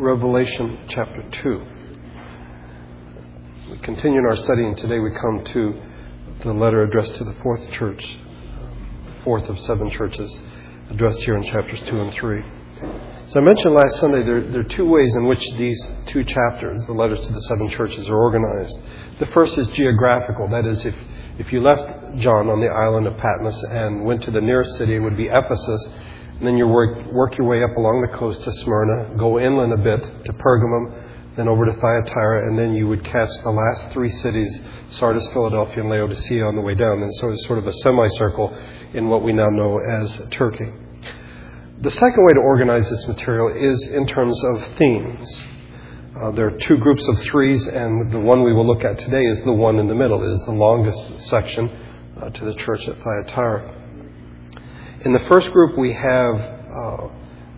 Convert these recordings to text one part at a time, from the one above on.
Revelation chapter 2. We continue in our study, and today we come to the letter addressed to the fourth church, fourth of seven churches, addressed here in chapters 2 and 3. As I mentioned last Sunday, there, there, are two ways in which these two chapters, the letters to the seven churches, are organized. The first is geographical. That is, if, if you left John on the island of Patmos and went to the nearest city, it would be Ephesus, and then you work, work your way up along the coast to Smyrna, go inland a bit to Pergamum, then over to Thyatira, and then you would catch the last three cities, Sardis, Philadelphia, and Laodicea on the way down. And so it's sort of a semicircle in what we now know as Turkey. The second way to organize this material is in terms of themes. Uh, there are two groups of threes, and the one we will look at today is the one in the middle. It is the longest section uh, to the church at Thyatira. In the first group, we have uh,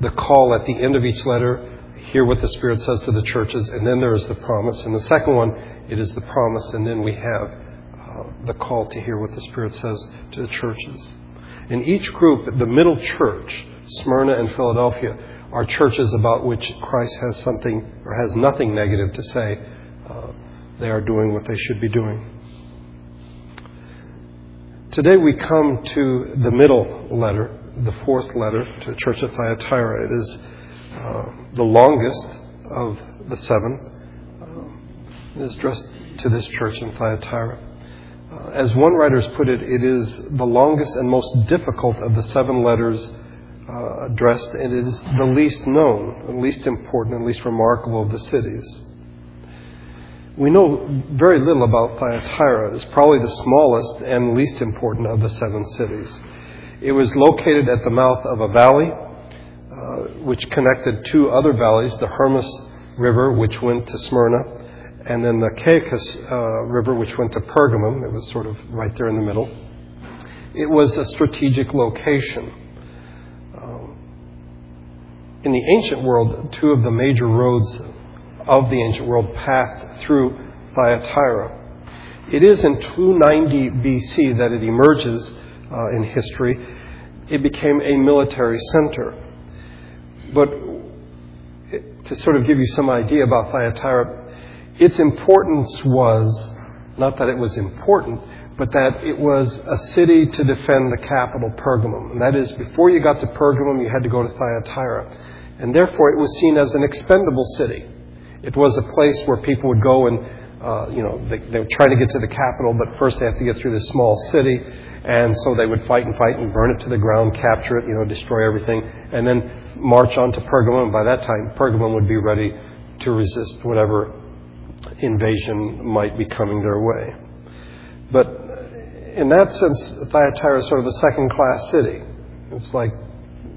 the call at the end of each letter, hear what the Spirit says to the churches, and then there is the promise. In the second one, it is the promise, and then we have uh, the call to hear what the Spirit says to the churches. In each group, the middle church, Smyrna and Philadelphia, are churches about which Christ has something or has nothing negative to say. Uh, they are doing what they should be doing. Today we come to the middle letter, the fourth letter to the church of Thyatira. It is uh, the longest of the seven. Uh, it is addressed to this church in Thyatira. Uh, as one writer has put it, it is the longest and most difficult of the seven letters uh, addressed, and it is the least known, the least important, and least remarkable of the cities. We know very little about Thyatira. It's probably the smallest and least important of the seven cities. It was located at the mouth of a valley uh, which connected two other valleys, the Hermus River, which went to Smyrna, and then the Caicus uh, River, which went to Pergamum. It was sort of right there in the middle. It was a strategic location. Um, in the ancient world, two of the major roads of the ancient world passed through Thyatira. It is in 290 BC that it emerges uh, in history. It became a military center. But to sort of give you some idea about Thyatira, its importance was not that it was important, but that it was a city to defend the capital, Pergamum. And that is, before you got to Pergamum, you had to go to Thyatira. And therefore, it was seen as an expendable city. It was a place where people would go and, uh, you know, they, they were trying to get to the capital, but first they have to get through this small city. And so they would fight and fight and burn it to the ground, capture it, you know, destroy everything, and then march on to Pergamum. By that time, Pergamum would be ready to resist whatever invasion might be coming their way. But in that sense, Thyatira is sort of a second class city. It's like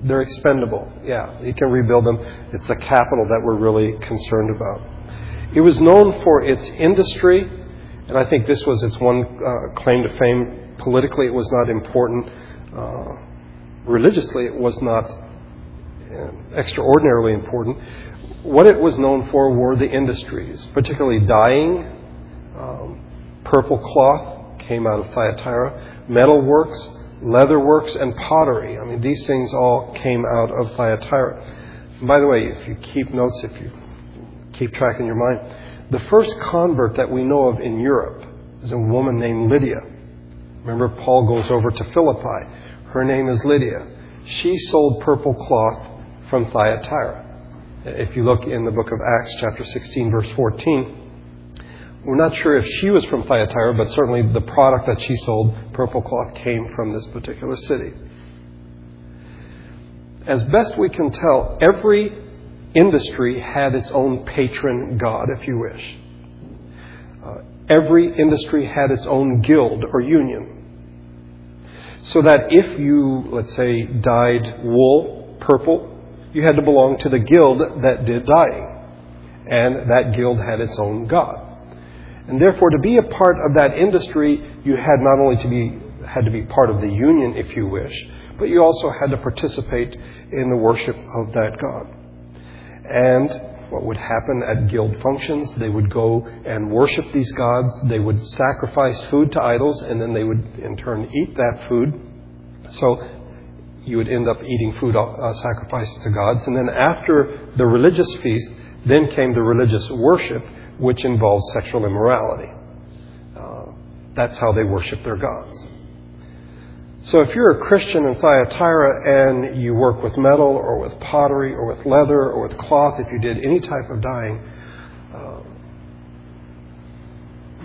they're expendable. Yeah, you can rebuild them. It's the capital that we're really concerned about. It was known for its industry, and I think this was its one uh, claim to fame. Politically, it was not important. Uh, religiously, it was not uh, extraordinarily important. What it was known for were the industries, particularly dyeing. Um, purple cloth came out of Thyatira, metalworks, leatherworks, and pottery. I mean, these things all came out of Thyatira. And by the way, if you keep notes, if you keep track in your mind, the first convert that we know of in Europe is a woman named Lydia. Remember, Paul goes over to Philippi. Her name is Lydia. She sold purple cloth from Thyatira. If you look in the book of Acts, chapter 16, verse 14, we're not sure if she was from Thyatira, but certainly the product that she sold, purple cloth, came from this particular city. As best we can tell, every industry had its own patron god, if you wish. Uh, every industry had its own guild or union. So that if you, let's say, dyed wool purple, you had to belong to the guild that did dyeing. And that guild had its own god. And therefore, to be a part of that industry, you had not only to be had to be part of the union, if you wish, but you also had to participate in the worship of that God. And what would happen at guild functions, they would go and worship these gods, they would sacrifice food to idols, and then they would in turn eat that food. So you would end up eating food uh, sacrificed to gods. And then after the religious feast, Then came the religious worship, which involves sexual immorality. Uh, that's how they worship their gods. So if you're a Christian in Thyatira and you work with metal or with pottery or with leather or with cloth, if you did any type of dyeing, uh,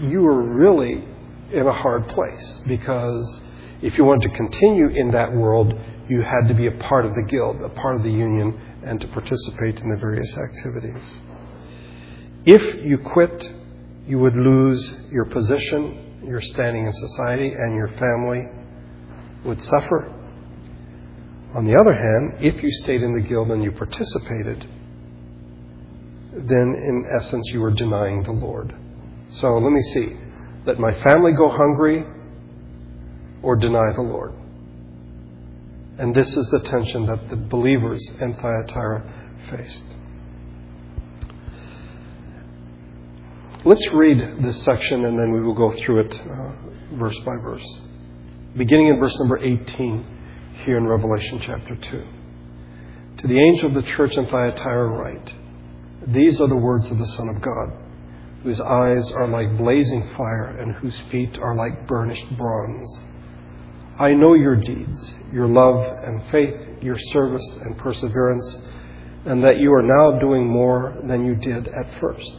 you were really in a hard place because if you wanted to continue in that world, you had to be a part of the guild, a part of the union, and to participate in the various activities. If you quit, you would lose your position, your standing in society, and your family would suffer. On the other hand, if you stayed in the guild and you participated, then in essence you were denying the Lord. So let me see. Let my family go hungry or deny the Lord. And this is the tension that the believers in Thyatira faced. Let's read this section and then we will go through it uh, verse by verse. Beginning in verse number 18 here in Revelation chapter 2. To the angel of the church in Thyatira write, These are the words of the Son of God, whose eyes are like blazing fire and whose feet are like burnished bronze. I know your deeds, your love and faith, your service and perseverance, and that you are now doing more than you did at first.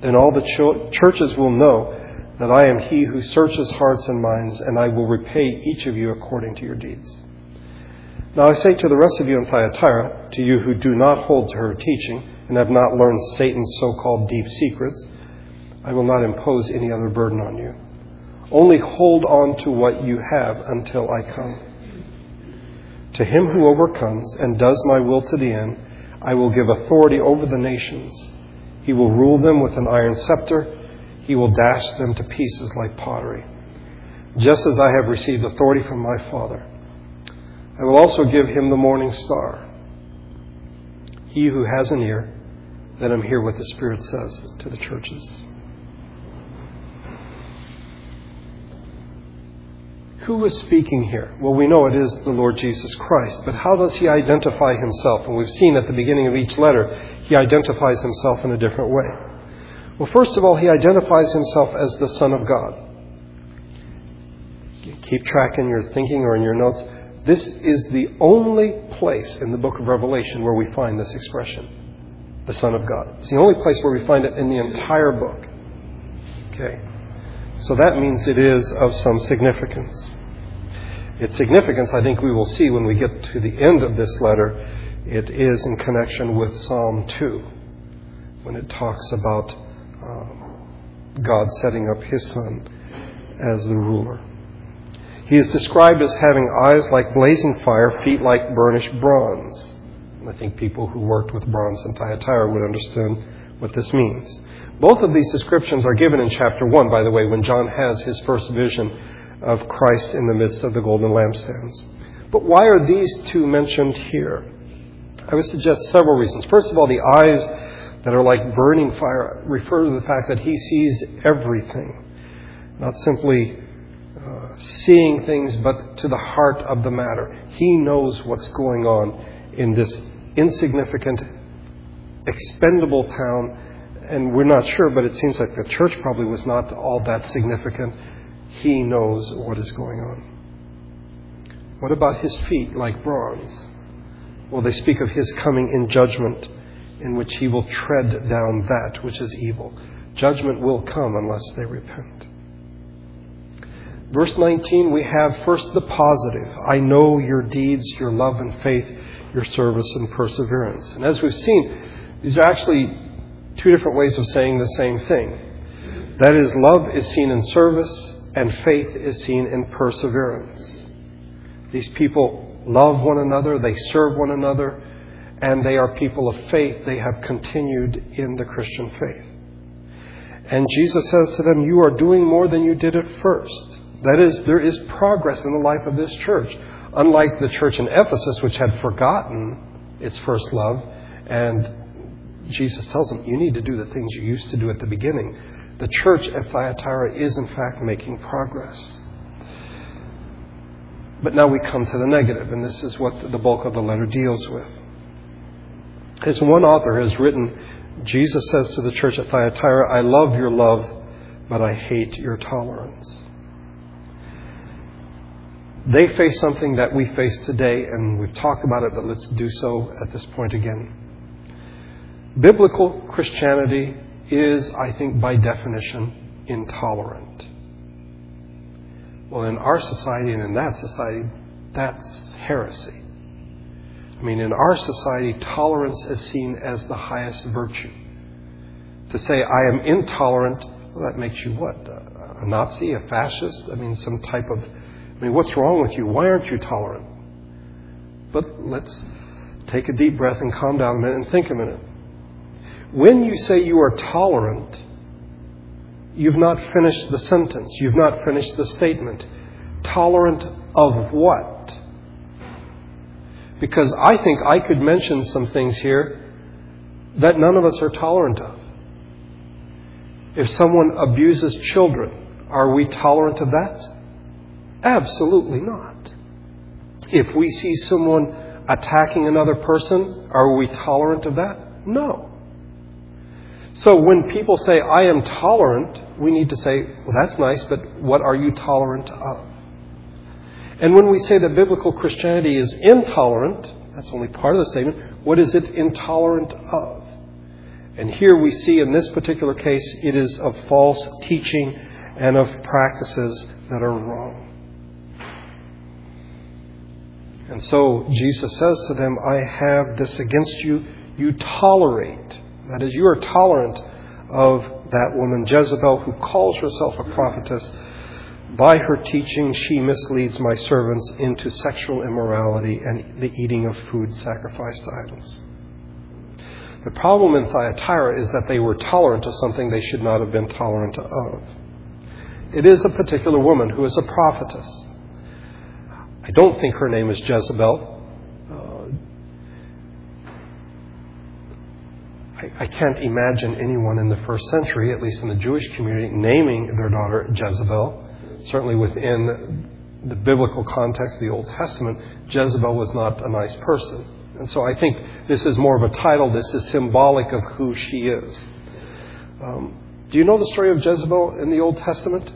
Then all the ch- churches will know that I am he who searches hearts and minds, and I will repay each of you according to your deeds. Now I say to the rest of you in Thyatira, to you who do not hold to her teaching, and have not learned Satan's so called deep secrets, I will not impose any other burden on you. Only hold on to what you have until I come. To him who overcomes and does my will to the end, I will give authority over the nations. He will rule them with an iron scepter. He will dash them to pieces like pottery, just as I have received authority from my Father. I will also give him the morning star. He who has an ear, let him hear what the Spirit says to the churches. Who is speaking here? Well, we know it is the Lord Jesus Christ, but how does he identify himself? And we've seen at the beginning of each letter, he identifies himself in a different way. Well, first of all, he identifies himself as the Son of God. Keep track in your thinking or in your notes. This is the only place in the book of Revelation where we find this expression, the Son of God. It's the only place where we find it in the entire book. Okay? So that means it is of some significance. Its significance, I think we will see when we get to the end of this letter, it is in connection with Psalm 2, when it talks about um, God setting up his Son as the ruler. He is described as having eyes like blazing fire, feet like burnished bronze. I think people who worked with bronze in Thyatira would understand what this means. Both of these descriptions are given in chapter 1, by the way, when John has his first vision of Christ in the midst of the golden lampstands. But why are these two mentioned here? I would suggest several reasons. First of all, the eyes that are like burning fire refer to the fact that he sees everything, not simply uh, seeing things, but to the heart of the matter. He knows what's going on in this insignificant, expendable town and we're not sure, but it seems like the church probably was not all that significant. He knows what is going on. What about his feet, like bronze? Well, they speak of his coming in judgment, in which he will tread down that which is evil. Judgment will come unless they repent. Verse 19, we have first the positive. I know your deeds, your love and faith, your service and perseverance. And as we've seen, these are actually two different ways of saying the same thing. That is, love is seen in service, and faith is seen in perseverance. These people love one another, they serve one another, and they are people of faith. They have continued in the Christian faith. And Jesus says to them, You are doing more than you did at first. That is, there is progress in the life of this church. Unlike the church in Ephesus, which had forgotten its first love, and Jesus tells them, You need to do the things you used to do at the beginning. The church at Thyatira is, in fact, making progress. But now we come to the negative, and this is what the bulk of the letter deals with. As one author has written, Jesus says to the church at Thyatira, I love your love, but I hate your tolerance. They face something that we face today, and we've talked about it, but let's do so at this point again. Biblical Christianity is, I think, by definition, intolerant. Well, in our society and in that society, that's heresy. I mean, in our society, tolerance is seen as the highest virtue. To say, I am intolerant, well, that makes you what? A Nazi, a fascist? I mean, some type of. I mean, what's wrong with you? Why aren't you tolerant? But let's take a deep breath and calm down a minute and think a minute. When you say you are tolerant, you've not finished the sentence, you've not finished the statement. Tolerant of what? Because I think I could mention some things here that none of us are tolerant of. If someone abuses children, are we tolerant of that? Absolutely not. If we see someone attacking another person, are we tolerant of that? No. So when people say, I am tolerant, we need to say, well, that's nice, but what are you tolerant of? And when we say that biblical Christianity is intolerant, that's only part of the statement, what is it intolerant of? And here we see in this particular case, it is of false teaching and of practices that are wrong. And so Jesus says to them, I have this against you. You tolerate. That is, you are tolerant of that woman Jezebel who calls herself a prophetess by her teaching, she misleads my servants into sexual immorality and the eating of food sacrificed to idols. The problem in Thyatira is that they were tolerant of something they should not have been tolerant of. It is a particular woman who is a prophetess. I don't think her name is Jezebel. I, can't imagine anyone in the first century, at least in the Jewish community, naming their daughter Jezebel certainly within the biblical context of the Old Testament, Jezebel was not a nice person. And so I think this is more of a title. This is symbolic of who she is. Um, do you know the story of Jezebel in the Old Testament?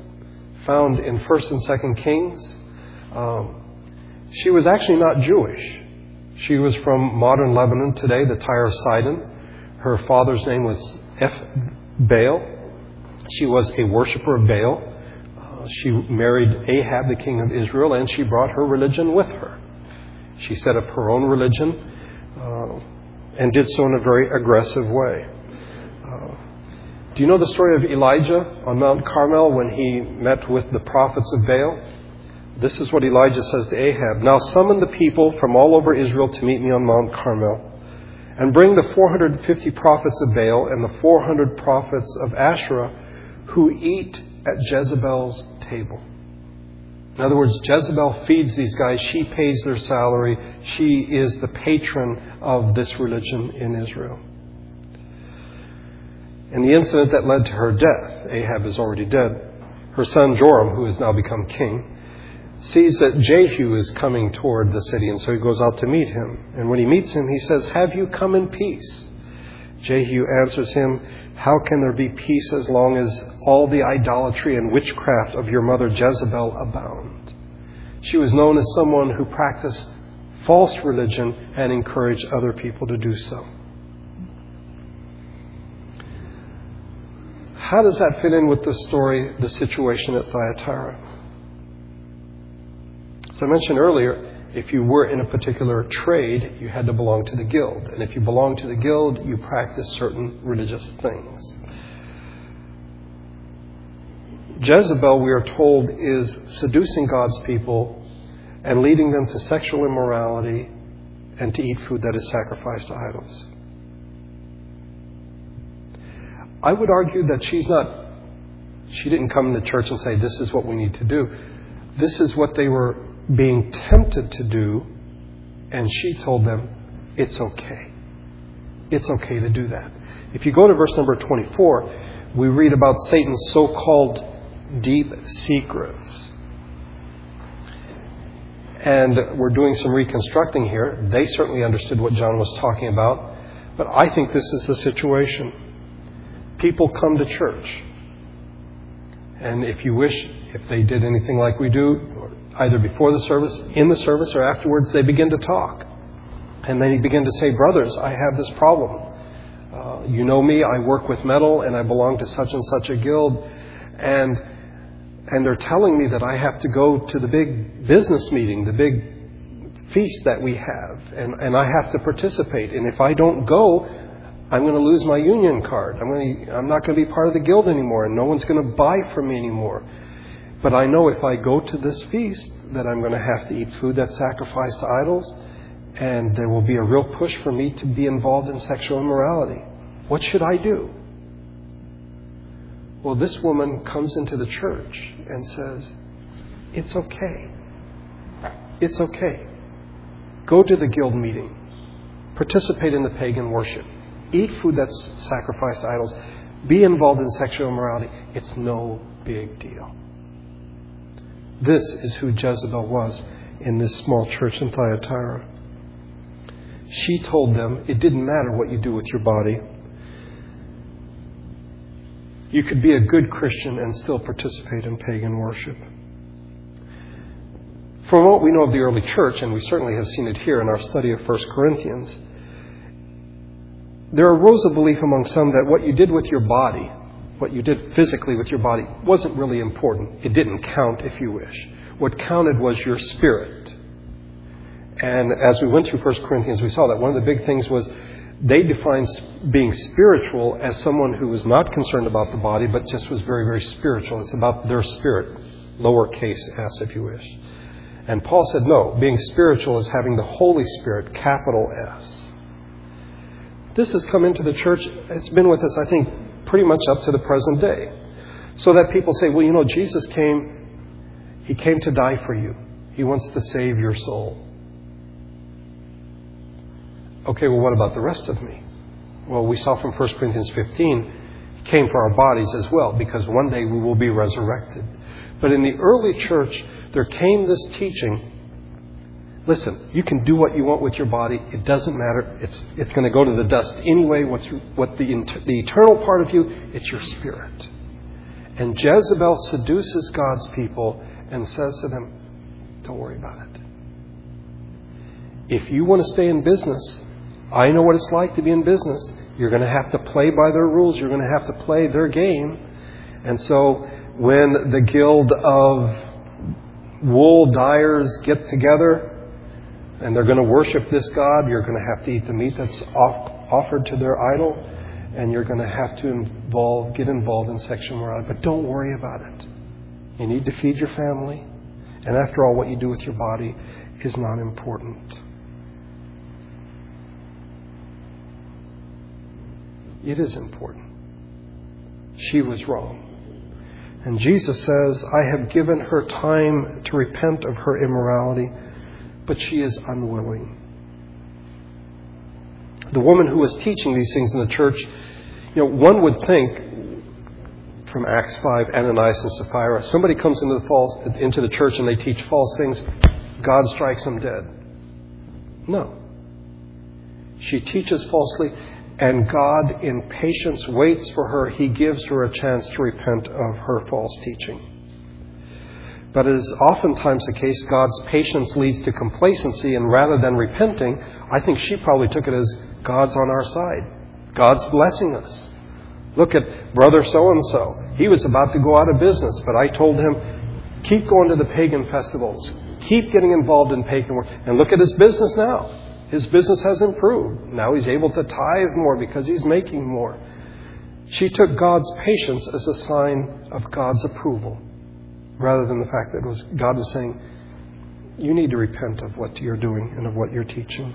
Found in 1st and 2nd Kings. Um, she was actually not Jewish. She was from modern Lebanon today, the Tyre of Sidon. Her father's name was F. Baal. She was a worshiper of Baal she married Ahab, the king of Israel, and she brought her religion with her. She set up her own religion uh, and did so in a very aggressive way. Uh, do you know the story of Elijah on Mount Carmel when he met with the prophets of Baal? This is what Elijah says to Ahab Now summon the people from all over Israel to meet me on Mount Carmel, and bring the 450 prophets of Baal and the 400 prophets of Asherah who eat at Jezebel's table. In other words, Jezebel feeds these guys. She pays their salary. She is the patron of this religion in Israel. In the incident that led to her death, Ahab is already dead. Her son Joram, who has now become king, sees that Jehu is coming toward the city, and so he goes out to meet him. And when he meets him, he says, Have you come in peace? Jehu answers him, how can there be peace as long as all the idolatry and witchcraft of your mother Jezebel abound? She was known as someone who practiced false religion and encouraged other people to do so. How does that fit in with the story, the situation at Thyatira? As I mentioned earlier, if you were in a particular trade, you had to belong to the guild. And if you belonged to the guild, you practiced certain religious things. Jezebel, we are told, is seducing God's people and leading them to sexual immorality and to eat food that is sacrificed to idols. I would argue that she's not, she didn't come to church and say, This is what we need to do. This is what they were being tempted to do, and she told them, It's okay. It's okay to do that. If you go to verse number 24, we read about Satan's so called deep secrets. And we're doing some reconstructing here. They certainly understood what John was talking about. But I think this is the situation. People come to church. And if you wish, if they did anything like we do, either before the service, in the service, or afterwards, they begin to talk. And they begin to say, Brothers, I have this problem. Uh, you know me, I work with metal, and I belong to such and such a guild. And and they're telling me that I have to go to the big business meeting, the big feast that we have, and, and I have to participate. And if I don't go, I'm going to lose my union card. I'm, going to, I'm not going to be part of the guild anymore, and no one's going to buy from me anymore. But I know if I go to this feast, that I'm going to have to eat food that's sacrificed to idols, and there will be a real push for me to be involved in sexual immorality. What should I do? Well, this woman comes into the church and says, It's okay. It's okay. Go to the guild meeting. Participate in the pagan worship. Eat food that's sacrificed to idols. Be involved in sexual immorality. It's no big deal. This is who Jezebel was in this small church in Thyatira. She told them it didn't matter what you do with your body, you could be a good Christian and still participate in pagan worship. From what we know of the early church, and we certainly have seen it here in our study of 1 Corinthians, there arose a belief among some that what you did with your body, what you did physically with your body, wasn't really important. It didn't count, if you wish. What counted was your spirit. And as we went through 1 Corinthians, we saw that one of the big things was they defined being spiritual as someone who was not concerned about the body, but just was very, very spiritual. It's about their spirit, lowercase s, if you wish. And Paul said, no, being spiritual is having the Holy Spirit, capital S. This has come into the church. It's been with us, I think, pretty much up to the present day. So that people say, well, you know, Jesus came, He came to die for you. He wants to save your soul. Okay, well, what about the rest of me? Well, we saw from 1 Corinthians 15, He came for our bodies as well, because one day we will be resurrected. But in the early church, there came this teaching listen, you can do what you want with your body. It doesn't matter. It's, it's going to go to the dust anyway. What's, what the, the eternal part of you, it's your spirit. And Jezebel seduces God's people and says to them, don't worry about it. If you want to stay in business, I know what it's like to be in business. You're going to have to play by their rules. You're going to have to play their game. And so when the guild of wool dyers get together and they're going to worship this God, you're going to have to eat the meat that's off, offered to their idol, and you're going to have to involve, get involved in sexual morality. But don't worry about it. You need to feed your family. And after all, what you do with your body is not important. It is important. She was wrong. And Jesus says, I have given her time to repent of her immorality, but she is unwilling. The woman who was teaching these things in the church, you know, one would think from Acts 5, Ananias and Sapphira, somebody comes into the, false, into the church and they teach false things, God strikes them dead. No. She teaches falsely, and God, in patience, waits for her. He gives her a chance to repent of her false teaching. But it is oftentimes the case God's patience leads to complacency, and rather than repenting, I think she probably took it as God's on our side. God's blessing us. Look at brother so and so. He was about to go out of business, but I told him, keep going to the pagan festivals. Keep getting involved in pagan work. And look at his business now. His business has improved. Now he's able to tithe more because he's making more. She took God's patience as a sign of God's approval rather than the fact that was, God was saying, You need to repent of what you're doing and of what you're teaching.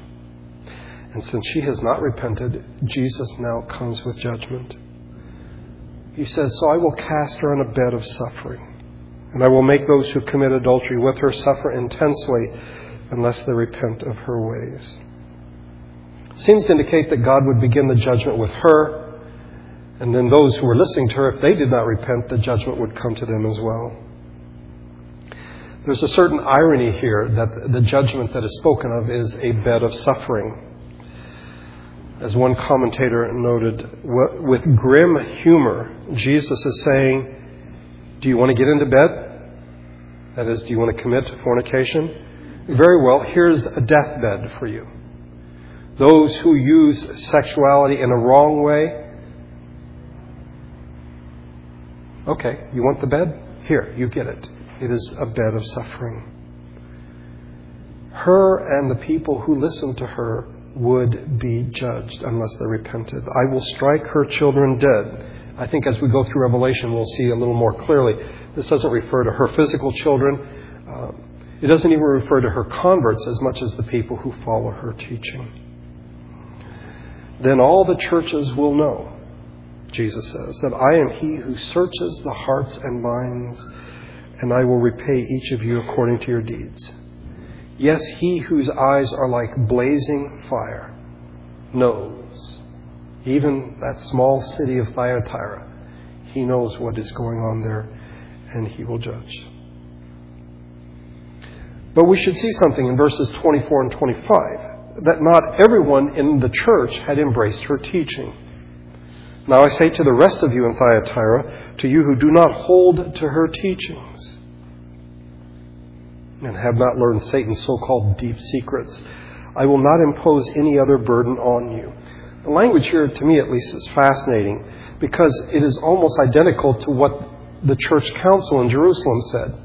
And since she has not repented, Jesus now comes with judgment. He says, So I will cast her on a bed of suffering, and I will make those who commit adultery with her suffer intensely unless they repent of her ways. Seems to indicate that God would begin the judgment with her, and then those who were listening to her, if they did not repent, the judgment would come to them as well. There's a certain irony here that the judgment that is spoken of is a bed of suffering. As one commentator noted, with grim humor, Jesus is saying, Do you want to get into bed? That is, do you want to commit fornication? Very well, here's a deathbed for you. Those who use sexuality in a wrong way, okay, you want the bed? Here, you get it. It is a bed of suffering. Her and the people who listen to her would be judged unless they repented. I will strike her children dead. I think as we go through Revelation, we'll see a little more clearly. This doesn't refer to her physical children. Uh, it doesn't even refer to her converts as much as the people who follow her teaching. Then all the churches will know, Jesus says, that I am he who searches the hearts and minds, and I will repay each of you according to your deeds. Yes, he whose eyes are like blazing fire knows. Even that small city of Thyatira, he knows what is going on there, and he will judge. But we should see something in verses 24 and 25 that not everyone in the church had embraced her teaching. Now I say to the rest of you in Thyatira, to you who do not hold to her teachings, and have not learned Satan's so called deep secrets. I will not impose any other burden on you. The language here, to me at least, is fascinating because it is almost identical to what the church council in Jerusalem said.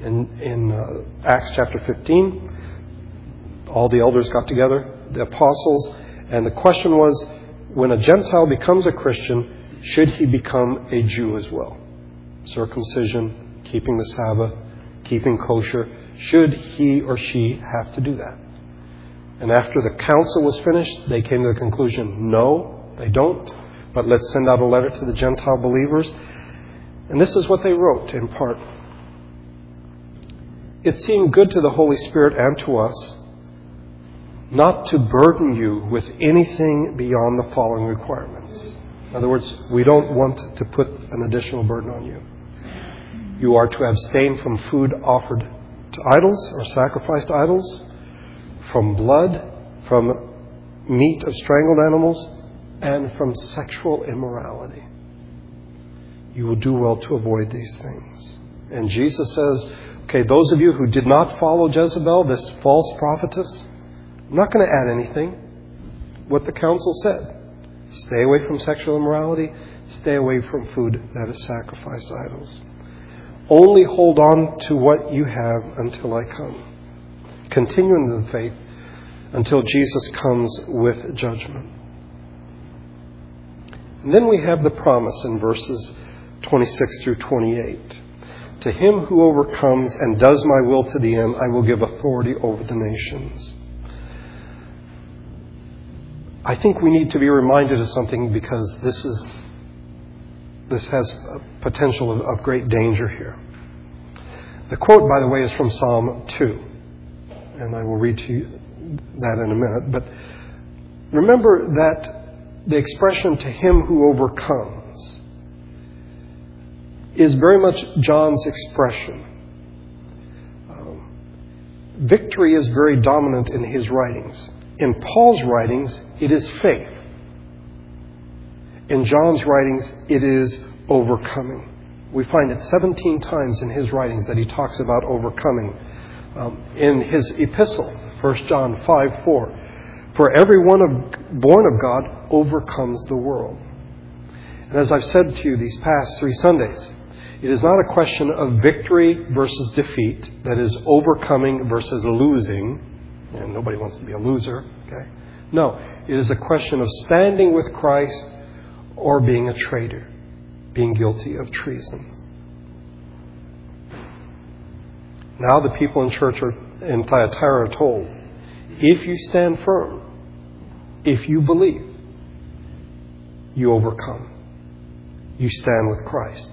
In, in uh, Acts chapter 15, all the elders got together, the apostles, and the question was when a Gentile becomes a Christian, should he become a Jew as well? Circumcision, keeping the Sabbath, keeping kosher should he or she have to do that? And after the council was finished, they came to the conclusion no, they don't, but let's send out a letter to the Gentile believers. And this is what they wrote in part. It seemed good to the Holy Spirit and to us not to burden you with anything beyond the following requirements. In other words, we don't want to put an additional burden on you. You are to abstain from food offered to idols or sacrificed to idols, from blood, from meat of strangled animals, and from sexual immorality. You will do well to avoid these things. And Jesus says, okay, those of you who did not follow Jezebel, this false prophetess, I'm not going to add anything. What the council said stay away from sexual immorality, stay away from food that is sacrificed to idols. Only hold on to what you have until I come. Continue in the faith until Jesus comes with judgment. And then we have the promise in verses 26 through 28. To him who overcomes and does my will to the end, I will give authority over the nations. I think we need to be reminded of something because this is this has potential of, of great danger here. The quote, by the way, is from Psalm 2, and I will read to you that in a minute. But remember that the expression to him who overcomes is very much John's expression. Um, victory is very dominant in his writings. In Paul's writings, it is faith. In John's writings, it is overcoming. We find it 17 times in his writings that he talks about overcoming. Um, in his epistle, 1 John 5 4, for every one of, born of God overcomes the world. And as I've said to you these past three Sundays, it is not a question of victory versus defeat, that is, overcoming versus losing. And nobody wants to be a loser, okay? No, it is a question of standing with Christ or being a traitor, being guilty of treason. Now the people in church are, in Thyatira are told, if you stand firm, If you believe, you overcome. You stand with Christ.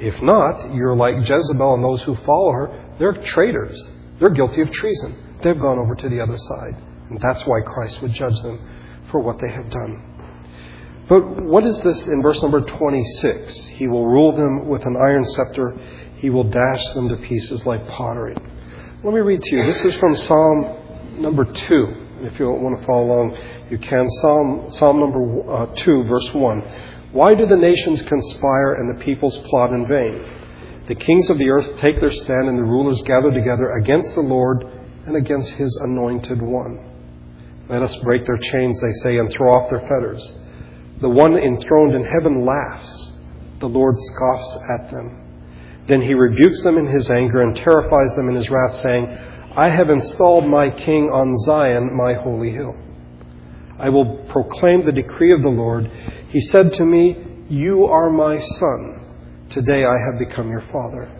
If not, you're like Jezebel and those who follow her. They're traitors. They're guilty of treason. They've gone over to the other side. And that's why Christ would judge them for what they have done. But what is this in verse number 26? He will rule them with an iron scepter. He will dash them to pieces like pottery. Let me read to you. This is from Psalm number 2. If you want to follow along, you can. Psalm, Psalm number uh, 2, verse 1. Why do the nations conspire and the peoples plot in vain? The kings of the earth take their stand and the rulers gather together against the Lord and against his anointed one. Let us break their chains, they say, and throw off their fetters. The one enthroned in heaven laughs. The Lord scoffs at them. Then he rebukes them in his anger and terrifies them in his wrath, saying, I have installed my king on Zion, my holy hill. I will proclaim the decree of the Lord. He said to me, You are my son. Today I have become your father.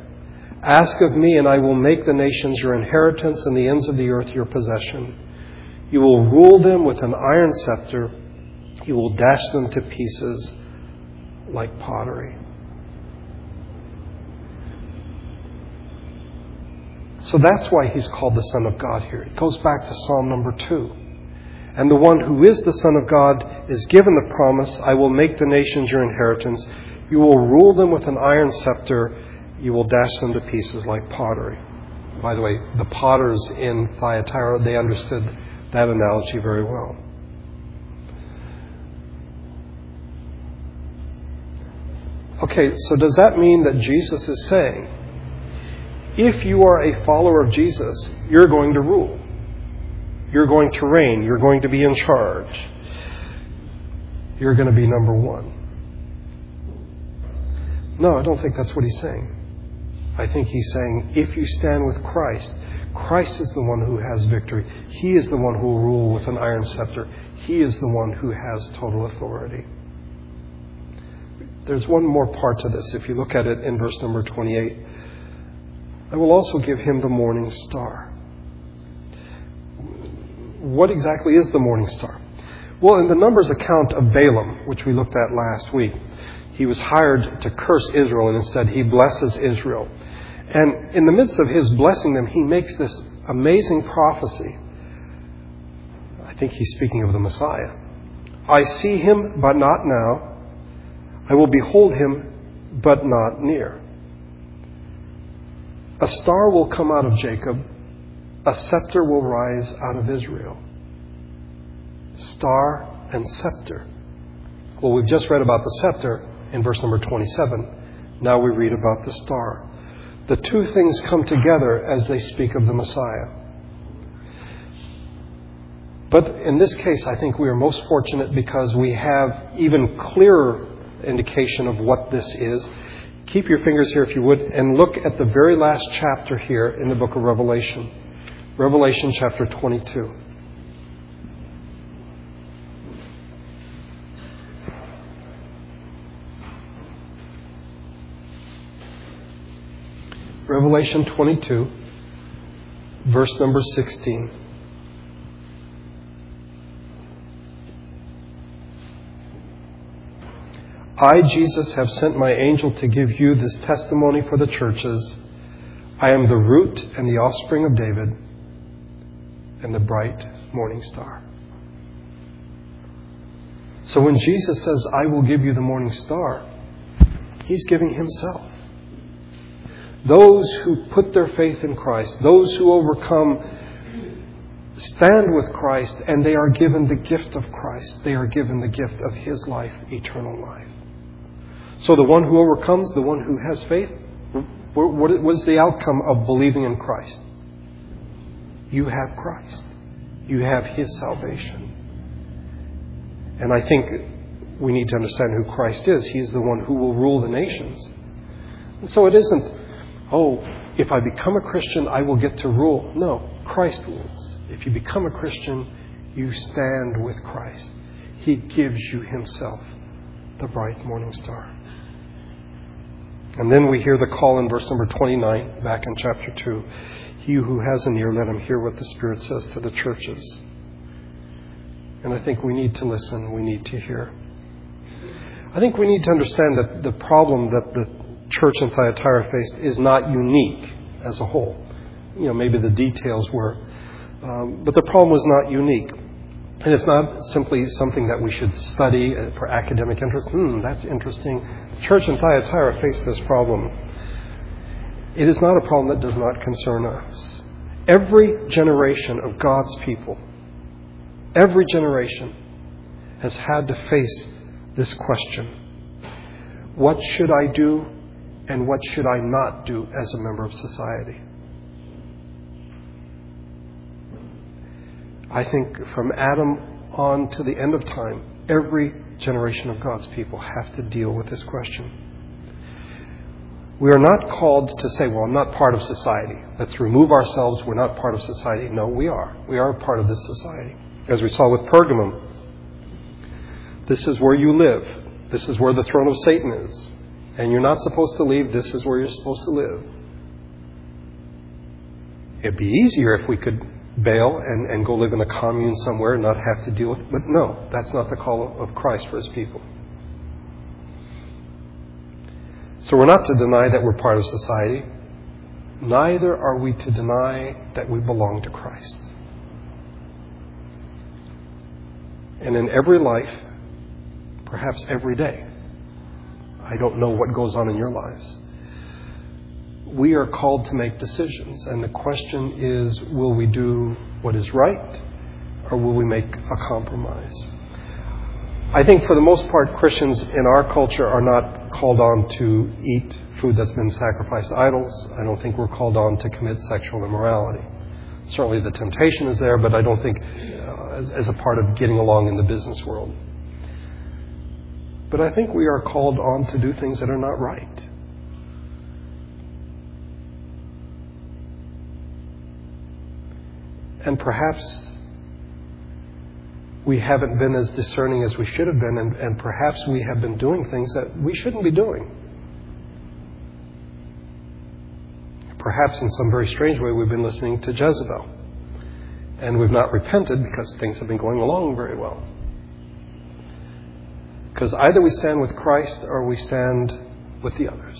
Ask of me, and I will make the nations your inheritance and the ends of the earth your possession. You will rule them with an iron scepter. You will dash them to pieces like pottery. So that's why he's called the Son of God here. It goes back to Psalm number two. And the one who is the Son of God is given the promise I will make the nations your inheritance. You will rule them with an iron scepter you will dash them to pieces like pottery. By the way, the potters in Thyatira, they understood that analogy very well. Okay, so does that mean that Jesus is saying, if you are a follower of Jesus, you're going to rule? You're going to reign. You're going to be in charge. You're going to be number one. No, I don't think that's what he's saying. I think he's saying, if you stand with Christ, Christ is the one who has victory. He is the one who will rule with an iron scepter. He is the one who has total authority. There's one more part to this. If you look at it in verse number 28, I will also give him the morning star. What exactly is the morning star? Well, in the Numbers account of Balaam, which we looked at last week, he was hired to curse Israel, and instead he blesses Israel. And in the midst of his blessing them, he makes this amazing prophecy. I think he's speaking of the Messiah. I see him, but not now. I will behold him, but not near. A star will come out of Jacob, a scepter will rise out of Israel. Star and scepter. Well, we've just read about the scepter in verse number 27. Now we read about the star. The two things come together as they speak of the Messiah. But in this case, I think we are most fortunate because we have even clearer indication of what this is. Keep your fingers here, if you would, and look at the very last chapter here in the book of Revelation. Revelation chapter 22. Revelation 22, verse number 16. I, Jesus, have sent my angel to give you this testimony for the churches. I am the root and the offspring of David and the bright morning star. So when Jesus says, I will give you the morning star, he's giving himself. Those who put their faith in Christ, those who overcome, stand with Christ, and they are given the gift of Christ. They are given the gift of His life, eternal life. So the one who overcomes, the one who has faith, what was the outcome of believing in Christ? You have Christ. You have His salvation. And I think we need to understand who Christ is. He is the one who will rule the nations. And so it isn't oh, if I become a Christian, I will get to rule. No, Christ rules. If you become a Christian, you stand with Christ. He gives you Himself, the bright morning star. And then we hear the call in verse number 29, back in chapter 2. He who has an ear, let him hear what the Spirit says to the churches. And I think we need to listen, we need to hear. I think we need to understand that the problem that the church in Thyatira faced is not unique as a whole. You know, maybe the details were. Um, but the problem was not unique. And it's not simply something that we should study for academic interest. Hmm, that's interesting. The church in Thyatira faced this problem. It is not a problem that does not concern us. Every generation of God's people, every generation has had to face this question What should I do and what should I not do as a member of society? I think from Adam on to the end of time, every generation of God's people have to deal with this question. We are not called to say, well, I'm not part of society. Let's remove ourselves. We're not part of society. No, we are. We are part of this society. As we saw with Pergamum, this is where you live. This is where the throne of Satan is. And you're not supposed to leave. This is where you're supposed to live. It'd be easier if we could bail and, and go live in a commune somewhere and not have to deal with it. But no, that's not the call of Christ for his people. So we're not to deny that we're part of society. Neither are we to deny that we belong to Christ. And in every life, perhaps every day, I don't know what goes on in your lives we are called to make decisions. And the question is will we do what is right or will we make a compromise? I think for the most part, Christians in our culture are not called on to eat food that's been sacrificed to idols. I don't think we're called on to commit sexual immorality. Certainly the temptation is there, but I don't think uh, as, as a part of getting along in the business world. But I think we are called on to do things that are not right. And perhaps we haven't been as discerning as we should have been, and, and perhaps we have been doing things that we shouldn't be doing. Perhaps in some very strange way, we've been listening to Jezebel. And we've not repented because things have been going along very well. Because either we stand with Christ or we stand with the others.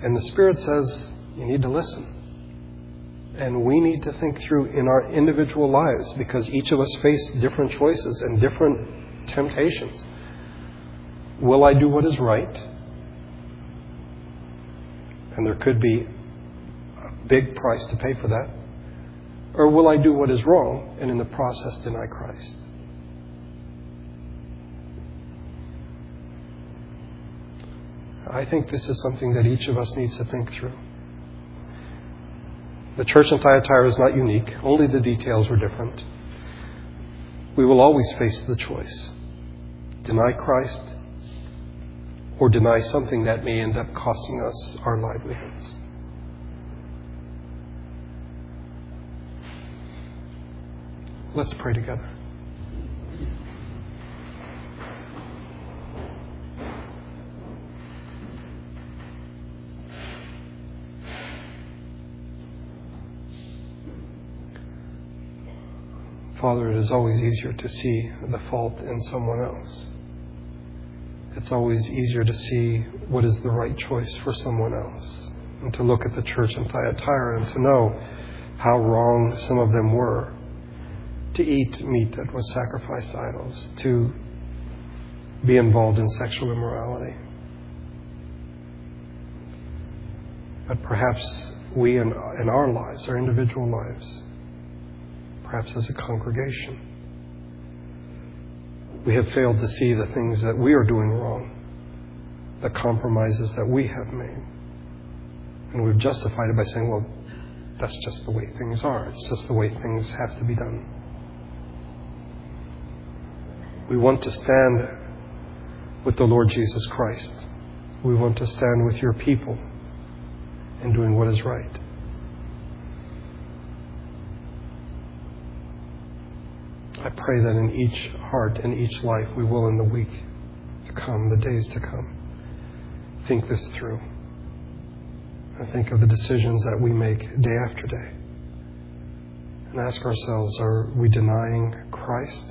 And the Spirit says, you need to listen. And we need to think through in our individual lives because each of us face different choices and different temptations. Will I do what is right? And there could be a big price to pay for that. Or will I do what is wrong and in the process deny Christ? I think this is something that each of us needs to think through. The church in Thyatira is not unique, only the details were different. We will always face the choice deny Christ or deny something that may end up costing us our livelihoods. Let's pray together. Father, it is always easier to see the fault in someone else. It's always easier to see what is the right choice for someone else. And to look at the church in Thyatira and to know how wrong some of them were. To eat meat that was sacrificed to idols. To be involved in sexual immorality. But perhaps we in, in our lives, our individual lives, perhaps as a congregation. We have failed to see the things that we are doing wrong, the compromises that we have made. And we've justified it by saying, well, that's just the way things are. It's just the way things have to be done. We want to stand with the Lord Jesus Christ. We want to stand with your people in doing what is right. I pray that in each heart and each life we will in the week to come, the days to come, think this through. I think of the decisions that we make day after day. and ask ourselves are we denying Christ?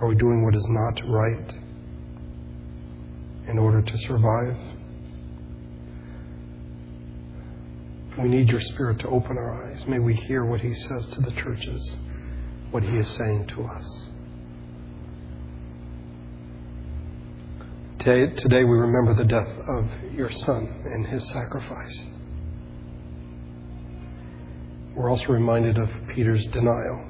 Are we doing what is not right in order to survive? We need your Spirit to open our eyes. May we hear what He says to the churches, what He is saying to us. Today, today we remember the death of your Son and His sacrifice. We're also reminded of Peter's denial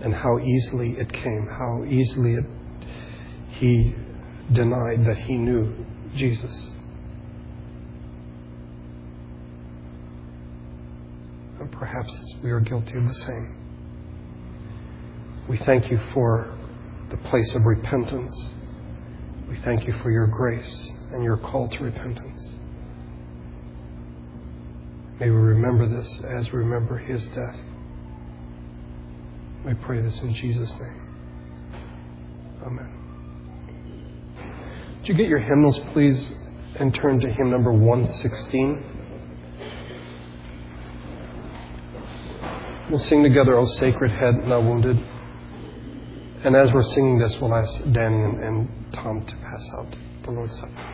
and how easily it came, how easily it, he denied that he knew Jesus. And perhaps we are guilty of the same. We thank you for the place of repentance. We thank you for your grace and your call to repentance. May we remember this as we remember his death. We pray this in Jesus' name. Amen. Would you get your hymnals, please, and turn to hymn number 116? We'll sing together, O Sacred Head, Now Wounded. And as we're singing this, we'll ask Danny and, and Tom to pass out the Lord's Supper.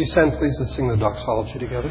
You stand, please, and sing the doxology together?